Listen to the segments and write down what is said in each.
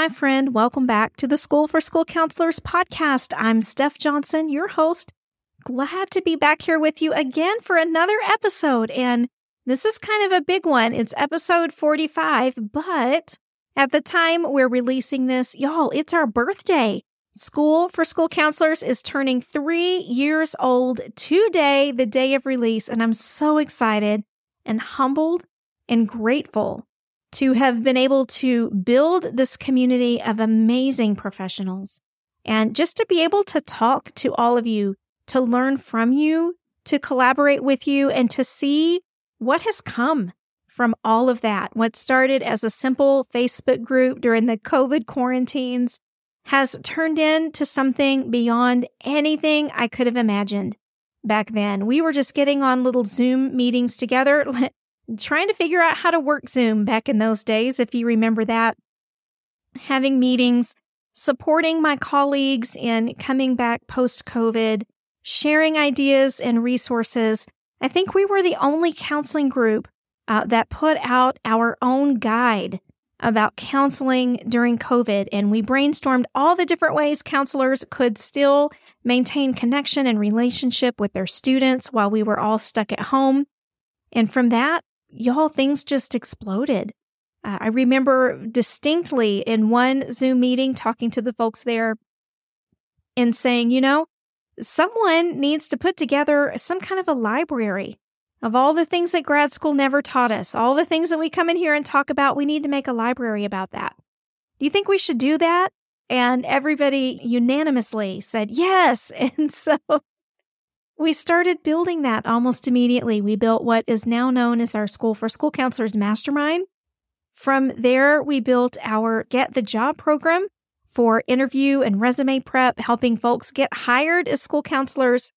my friend. Welcome back to the School for School Counselors podcast. I'm Steph Johnson, your host. Glad to be back here with you again for another episode. And this is kind of a big one. It's episode 45, but at the time we're releasing this, y'all, it's our birthday. School for School Counselors is turning three years old today, the day of release. And I'm so excited and humbled and grateful to have been able to build this community of amazing professionals and just to be able to talk to all of you, to learn from you, to collaborate with you, and to see what has come from all of that. What started as a simple Facebook group during the COVID quarantines has turned into something beyond anything I could have imagined back then. We were just getting on little Zoom meetings together, trying to figure out how to work Zoom back in those days, if you remember that. Having meetings, supporting my colleagues in coming back post COVID, sharing ideas and resources. I think we were the only counseling group uh, that put out our own guide about counseling during COVID. And we brainstormed all the different ways counselors could still maintain connection and relationship with their students while we were all stuck at home. And from that, y'all, things just exploded. Uh, I remember distinctly in one Zoom meeting talking to the folks there and saying, you know, someone needs to put together some kind of a library of all the things that grad school never taught us, all the things that we come in here and talk about. We need to make a library about that. Do you think we should do that? And everybody unanimously said yes. And so we started building that almost immediately. We built what is now known as our School for School Counselors Mastermind. From there, we built our Get the Job program for interview and resume prep, helping folks get hired as school counselors.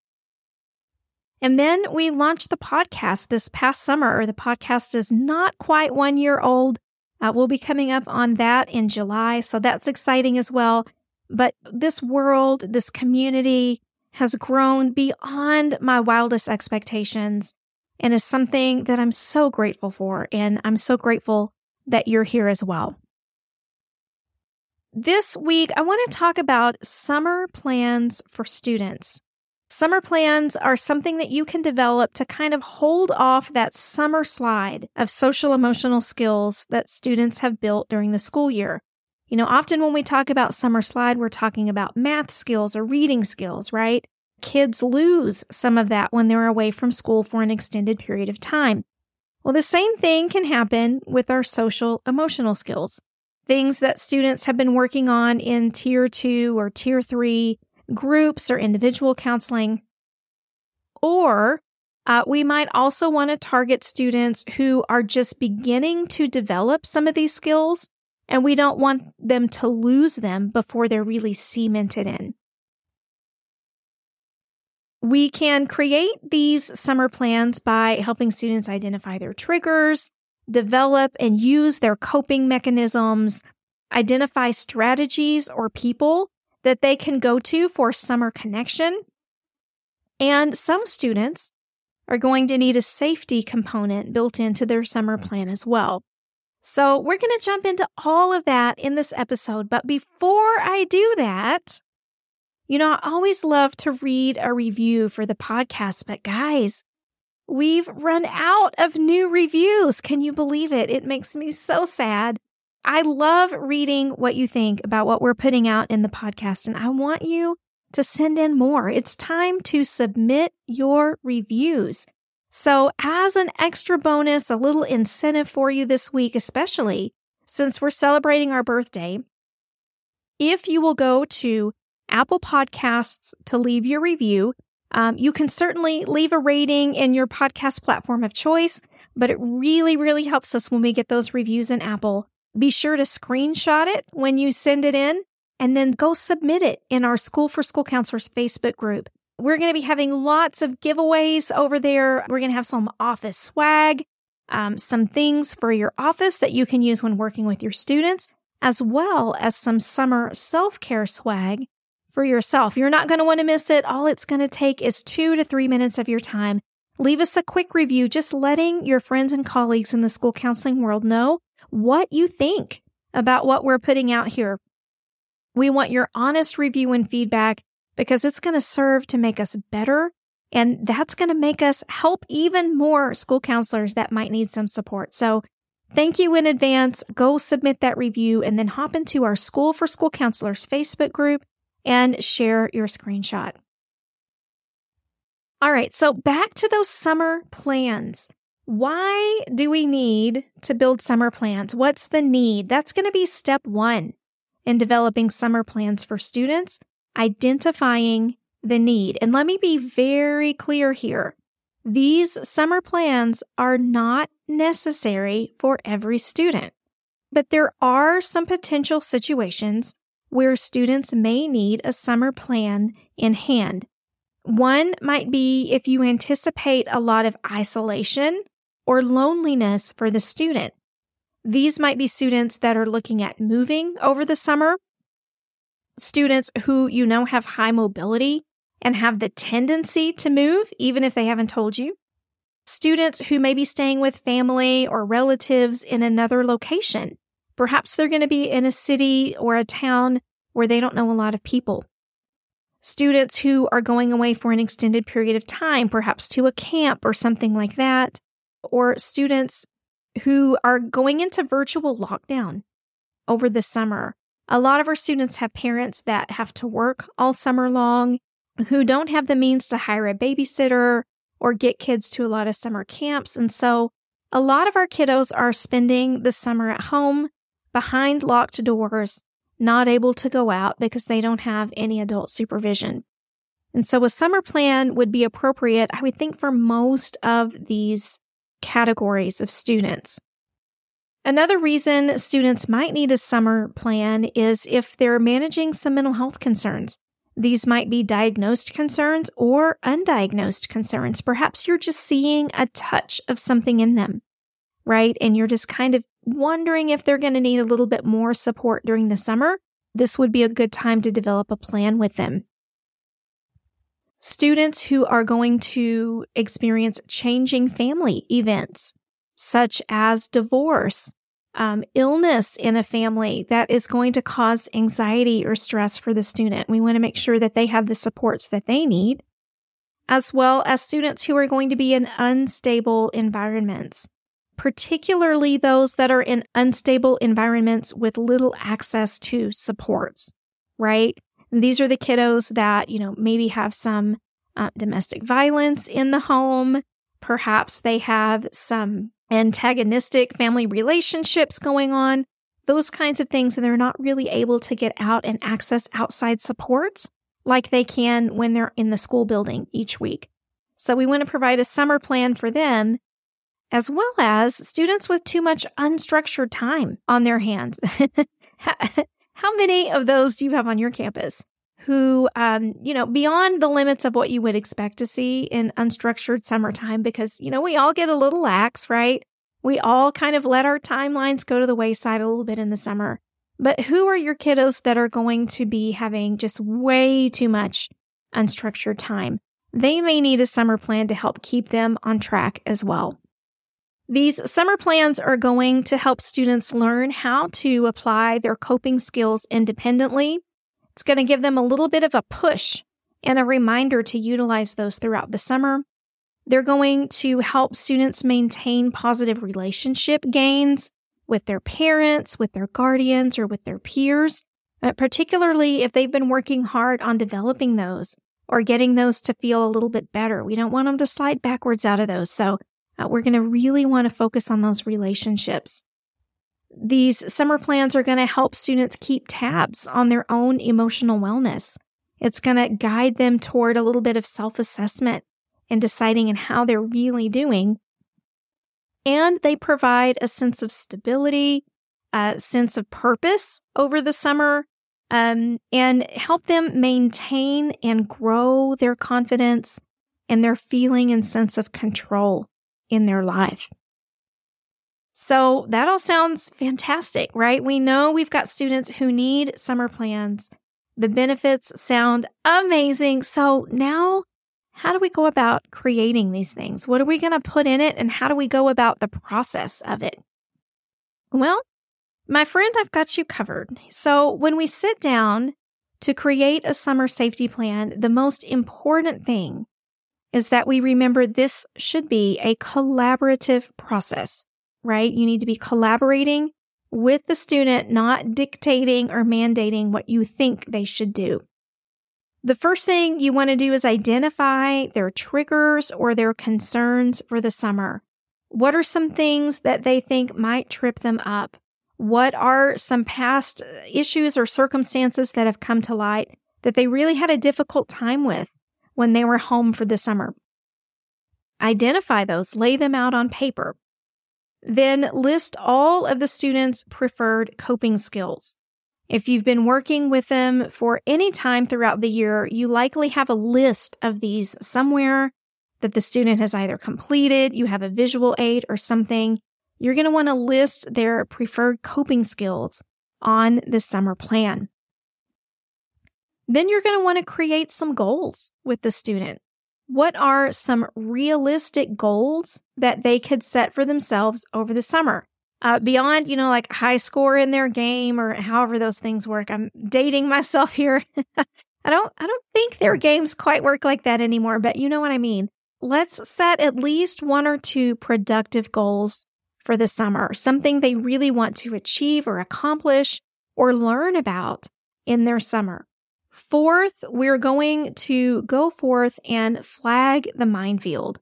And then we launched the podcast this past summer. Or the podcast is not quite one year old. Uh, we'll be coming up on that in July. So that's exciting as well. But this world, this community, has grown beyond my wildest expectations and is something that I'm so grateful for. And I'm so grateful that you're here as well. This week, I want to talk about summer plans for students. Summer plans are something that you can develop to kind of hold off that summer slide of social emotional skills that students have built during the school year. You know, often when we talk about summer slide, we're talking about math skills or reading skills, right? Kids lose some of that when they're away from school for an extended period of time. Well, the same thing can happen with our social emotional skills. Things that students have been working on in tier two or tier three groups or individual counseling. Or uh, we might also want to target students who are just beginning to develop some of these skills and we don't want them to lose them before they're really cemented in. We can create these summer plans by helping students identify their triggers, develop and use their coping mechanisms, identify strategies or people that they can go to for summer connection. And some students are going to need a safety component built into their summer plan as well. So we're going to jump into all of that in this episode. But before I do that, you know, I always love to read a review for the podcast, but guys, we've run out of new reviews. Can you believe it? It makes me so sad. I love reading what you think about what we're putting out in the podcast, and I want you to send in more. It's time to submit your reviews. So, as an extra bonus, a little incentive for you this week, especially since we're celebrating our birthday, if you will go to Apple Podcasts to leave your review, um, you can certainly leave a rating in your podcast platform of choice, but it really, really helps us when we get those reviews in Apple be sure to screenshot it when you send it in and then go submit it in our School for School Counselors Facebook group. We're going to be having lots of giveaways over there. We're going to have some office swag, um, some things for your office that you can use when working with your students, as well as some summer self care swag for yourself. You're not going to want to miss it. All it's going to take is two to three minutes of your time. Leave us a quick review, just letting your friends and colleagues in the school counseling world know what you think about what we're putting out here. We want your honest review and feedback because it's going to serve to make us better. And that's going to make us help even more school counselors that might need some support. So thank you in advance. Go submit that review and then hop into our School for School Counselors Facebook group and share your screenshot. All right. So back to those summer plans. Why do we need to build summer plans? What's the need? That's going to be step one in developing summer plans for students, identifying the need. And let me be very clear here. These summer plans are not necessary for every student, but there are some potential situations where students may need a summer plan in hand. One might be if you anticipate a lot of isolation or loneliness for the student. These might be students that are looking at moving over the summer, students who you know have high mobility and have the tendency to move, even if they haven't told you, students who may be staying with family or relatives in another location. Perhaps they're going to be in a city or a town where they don't know a lot of people. Students who are going away for an extended period of time, perhaps to a camp or something like that or students who are going into virtual lockdown over the summer. A lot of our students have parents that have to work all summer long, who don't have the means to hire a babysitter or get kids to a lot of summer camps. And so a lot of our kiddos are spending the summer at home behind locked doors, not able to go out because they don't have any adult supervision. And so a summer plan would be appropriate, I would think, for most of these categories of students. Another reason students might need a summer plan is if they're managing some mental health concerns. These might be diagnosed concerns or undiagnosed concerns. Perhaps you're just seeing a touch of something in them, right? And you're just kind of wondering if they're going to need a little bit more support during the summer. This would be a good time to develop a plan with them students who are going to experience changing family events, such as divorce, um, illness in a family that is going to cause anxiety or stress for the student. We want to make sure that they have the supports that they need, as well as students who are going to be in unstable environments, particularly those that are in unstable environments with little access to supports, right? And these are the kiddos that, you know, maybe have some uh, domestic violence in the home. Perhaps they have some antagonistic family relationships going on, those kinds of things. And they're not really able to get out and access outside supports like they can when they're in the school building each week. So we want to provide a summer plan for them as well as students with too much unstructured time on their hands. How many of those do you have on your campus? Who, um, you know, beyond the limits of what you would expect to see in unstructured summertime, because, you know, we all get a little lax, right? We all kind of let our timelines go to the wayside a little bit in the summer. But who are your kiddos that are going to be having just way too much unstructured time? They may need a summer plan to help keep them on track as well. These summer plans are going to help students learn how to apply their coping skills independently. It's going to give them a little bit of a push and a reminder to utilize those throughout the summer. They're going to help students maintain positive relationship gains with their parents, with their guardians, or with their peers, uh, particularly if they've been working hard on developing those or getting those to feel a little bit better. We don't want them to slide backwards out of those. So uh, we're going to really want to focus on those relationships. These summer plans are going to help students keep tabs on their own emotional wellness. It's going to guide them toward a little bit of self assessment and deciding in how they're really doing. And they provide a sense of stability, a sense of purpose over the summer, um, and help them maintain and grow their confidence and their feeling and sense of control in their life. So that all sounds fantastic, right? We know we've got students who need summer plans. The benefits sound amazing. So now, how do we go about creating these things? What are we going to put in it and how do we go about the process of it? Well, My friend, I've got you covered. So when we sit down to create a summer safety plan, the most important thing is that we remember this should be a collaborative process, right? You need to be collaborating with the student, not dictating or mandating what you think they should do. The first thing you want to do is identify their triggers or their concerns for the summer. What are some things that they think might trip them up? What are some past issues or circumstances that have come to light that they really had a difficult time with when they were home for the summer? Identify those, lay them out on paper. Then list all of the students' preferred coping skills. If you've been working with them for any time throughout the year, you likely have a list of these somewhere that the student has either completed, you have a visual aid or something you're going to want to list their preferred coping skills on the summer plan. Then you're going to want to create some goals with the student. What are some realistic goals that they could set for themselves over the summer? Uh, beyond, you know, like high score in their game or however those things work. I'm dating myself here. I don't, I don't think their games quite work like that anymore, but you know what I mean. Let's set at least one or two productive goals for the summer, something they really want to achieve or accomplish or learn about in their summer. Fourth, we're going to go forth and flag the minefield.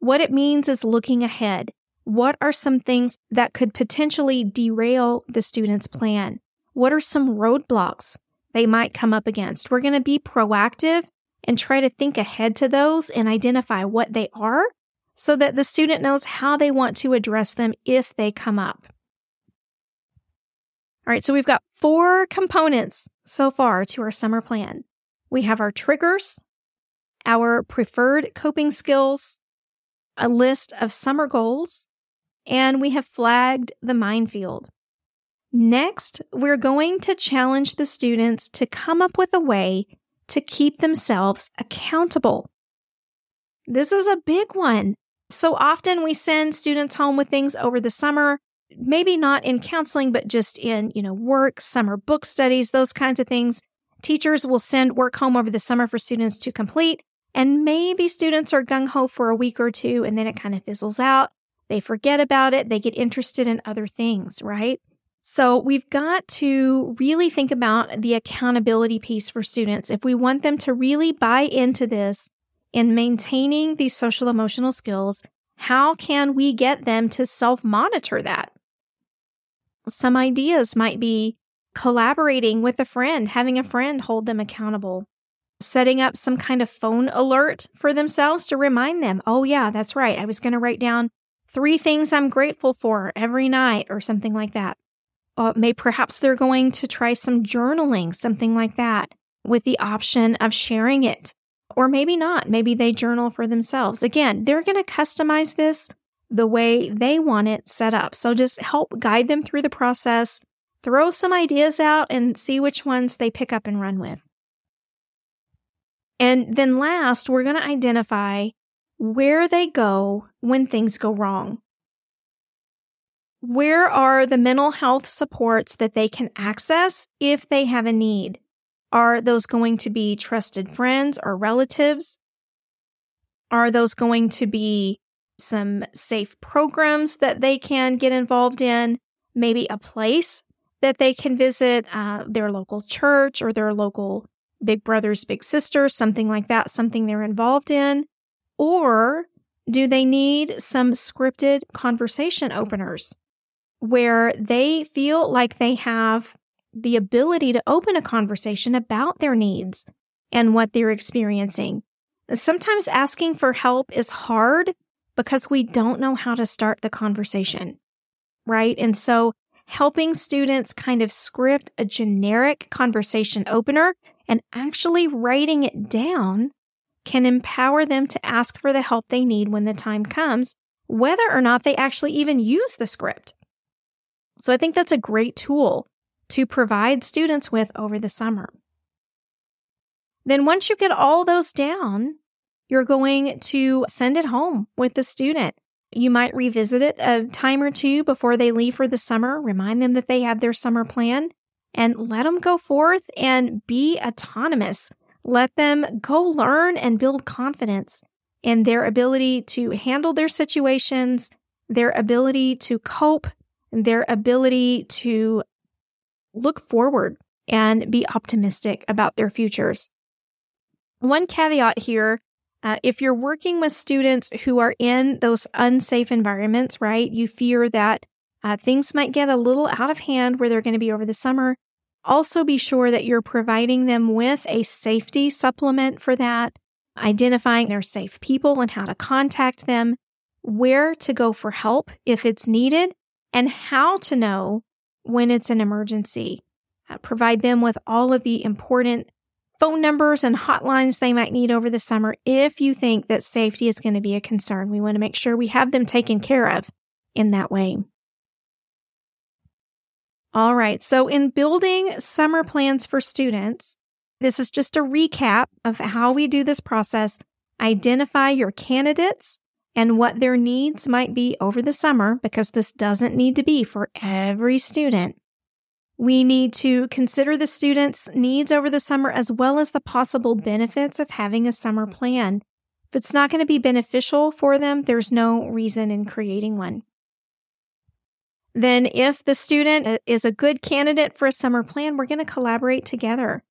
What it means is looking ahead. What are some things that could potentially derail the student's plan? What are some roadblocks they might come up against? We're going to be proactive and try to think ahead to those and identify what they are so that the student knows how they want to address them if they come up. All right, so we've got four components so far to our summer plan. We have our triggers, our preferred coping skills, a list of summer goals, and we have flagged the minefield. Next, we're going to challenge the students to come up with a way to keep themselves accountable. This is a big one. So often we send students home with things over the summer, maybe not in counseling, but just in, you know, work, summer book studies, those kinds of things. Teachers will send work home over the summer for students to complete. And maybe students are gung ho for a week or two and then it kind of fizzles out. They forget about it. They get interested in other things, right? So we've got to really think about the accountability piece for students. If we want them to really buy into this, in maintaining these social emotional skills, how can we get them to self monitor that? Some ideas might be collaborating with a friend, having a friend hold them accountable, setting up some kind of phone alert for themselves to remind them, oh, yeah, that's right. I was going to write down three things I'm grateful for every night or something like that. Uh, may perhaps they're going to try some journaling, something like that, with the option of sharing it or maybe not. Maybe they journal for themselves. Again, they're going to customize this the way they want it set up. So just help guide them through the process, throw some ideas out and see which ones they pick up and run with. And then last, we're going to identify where they go when things go wrong. Where are the mental health supports that they can access if they have a need? Are those going to be trusted friends or relatives? Are those going to be some safe programs that they can get involved in? Maybe a place that they can visit, uh, their local church or their local big brothers, big sisters, something like that, something they're involved in? Or do they need some scripted conversation openers where they feel like they have the ability to open a conversation about their needs and what they're experiencing. Sometimes asking for help is hard because we don't know how to start the conversation, right? And so helping students kind of script a generic conversation opener and actually writing it down can empower them to ask for the help they need when the time comes, whether or not they actually even use the script. So I think that's a great tool to provide students with over the summer. Then once you get all those down, you're going to send it home with the student. You might revisit it a time or two before they leave for the summer, remind them that they have their summer plan, and let them go forth and be autonomous. Let them go learn and build confidence in their ability to handle their situations, their ability to cope, their ability to look forward and be optimistic about their futures. One caveat here uh, if you're working with students who are in those unsafe environments, right, you fear that uh, things might get a little out of hand where they're going to be over the summer. Also, be sure that you're providing them with a safety supplement for that, identifying their safe people and how to contact them, where to go for help if it's needed, and how to know when it's an emergency. Uh, provide them with all of the important phone numbers and hotlines they might need over the summer if you think that safety is going to be a concern. We want to make sure we have them taken care of in that way. All right. So in building summer plans for students, this is just a recap of how we do this process. Identify your candidates and what their needs might be over the summer because this doesn't need to be for every student. We need to consider the students' needs over the summer as well as the possible benefits of having a summer plan. If it's not going to be beneficial for them, there's no reason in creating one. Then, if the student uh, is a good candidate for a summer plan, we're going to collaborate together.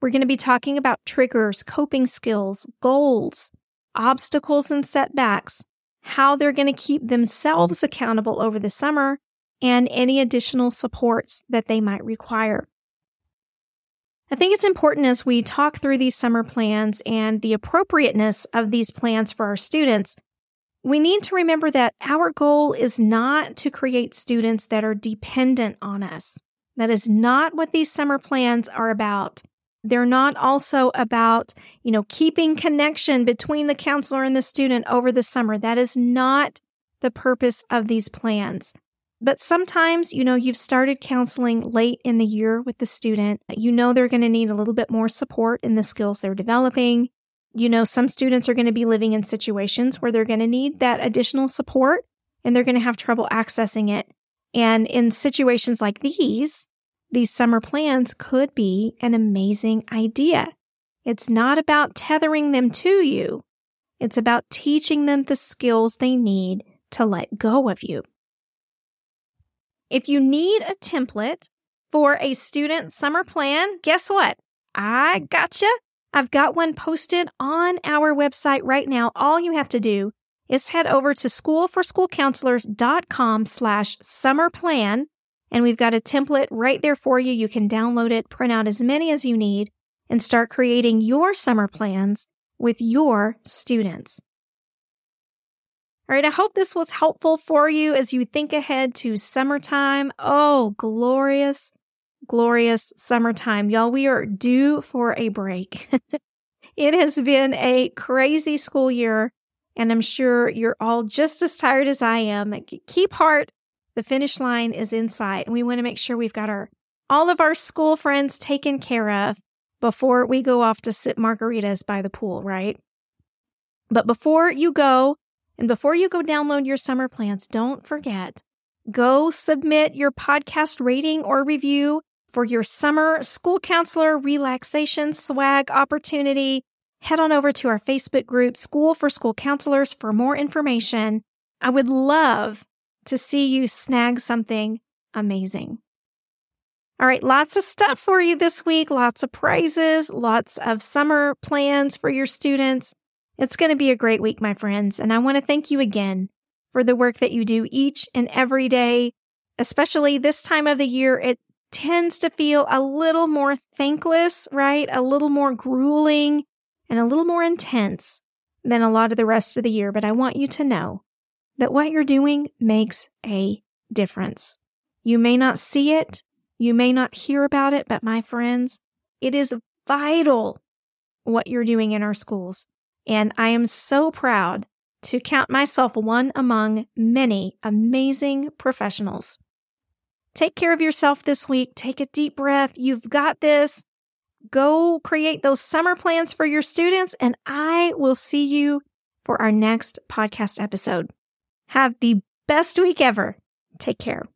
We're going to be talking about triggers, coping skills, goals, obstacles and setbacks, how they're going to keep themselves accountable over the summer, and any additional supports that they might require. I think it's important as we talk through these summer plans and the appropriateness of these plans for our students, we need to remember that our goal is not to create students that are dependent on us. That is not what these summer plans are about. They're not also about, you know, keeping connection between the counselor and the student over the summer. That is not the purpose of these plans. But sometimes, you know, you've started counseling late in the year with the student. You know they're going to need a little bit more support in the skills they're developing. You know, some students are going to be living in situations where they're going to need that additional support and they're going to have trouble accessing it. And in situations like these, these summer plans could be an amazing idea. It's not about tethering them to you. It's about teaching them the skills they need to let go of you. If you need a template for a student summer plan, guess what? I gotcha. I've got one posted on our website right now. All you have to do is head over to schoolforschoolcounselors.com slash summer plan. And we've got a template right there for you. You can download it, print out as many as you need, and start creating your summer plans with your students. All right, I hope this was helpful for you as you think ahead to summertime. Oh, glorious, glorious summertime. Y'all, we are due for a break. it has been a crazy school year, and I'm sure you're all just as tired as I am. Keep heart. The finish line is in sight, and we want to make sure we've got our all of our school friends taken care of before we go off to sip margaritas by the pool, right? But before you go, and before you go download your summer plans, don't forget, go submit your podcast rating or review for your summer school counselor relaxation swag opportunity. Head on over to our Facebook group, School for School Counselors, for more information. I would love to see you snag something amazing. All right, lots of stuff for you this week, lots of prizes, lots of summer plans for your students. It's going to be a great week, my friends, and I want to thank you again for the work that you do each and every day, especially this time of the year. It tends to feel a little more thankless, right? A little more grueling and a little more intense than a lot of the rest of the year. But I want you to know that what you're doing makes a difference. You may not see it. You may not hear about it, but my friends, it is vital what you're doing in our schools. And I am so proud to count myself one among many amazing professionals. Take care of yourself this week. Take a deep breath. You've got this. Go create those summer plans for your students, and I will see you for our next podcast episode. Have the best week ever. Take care.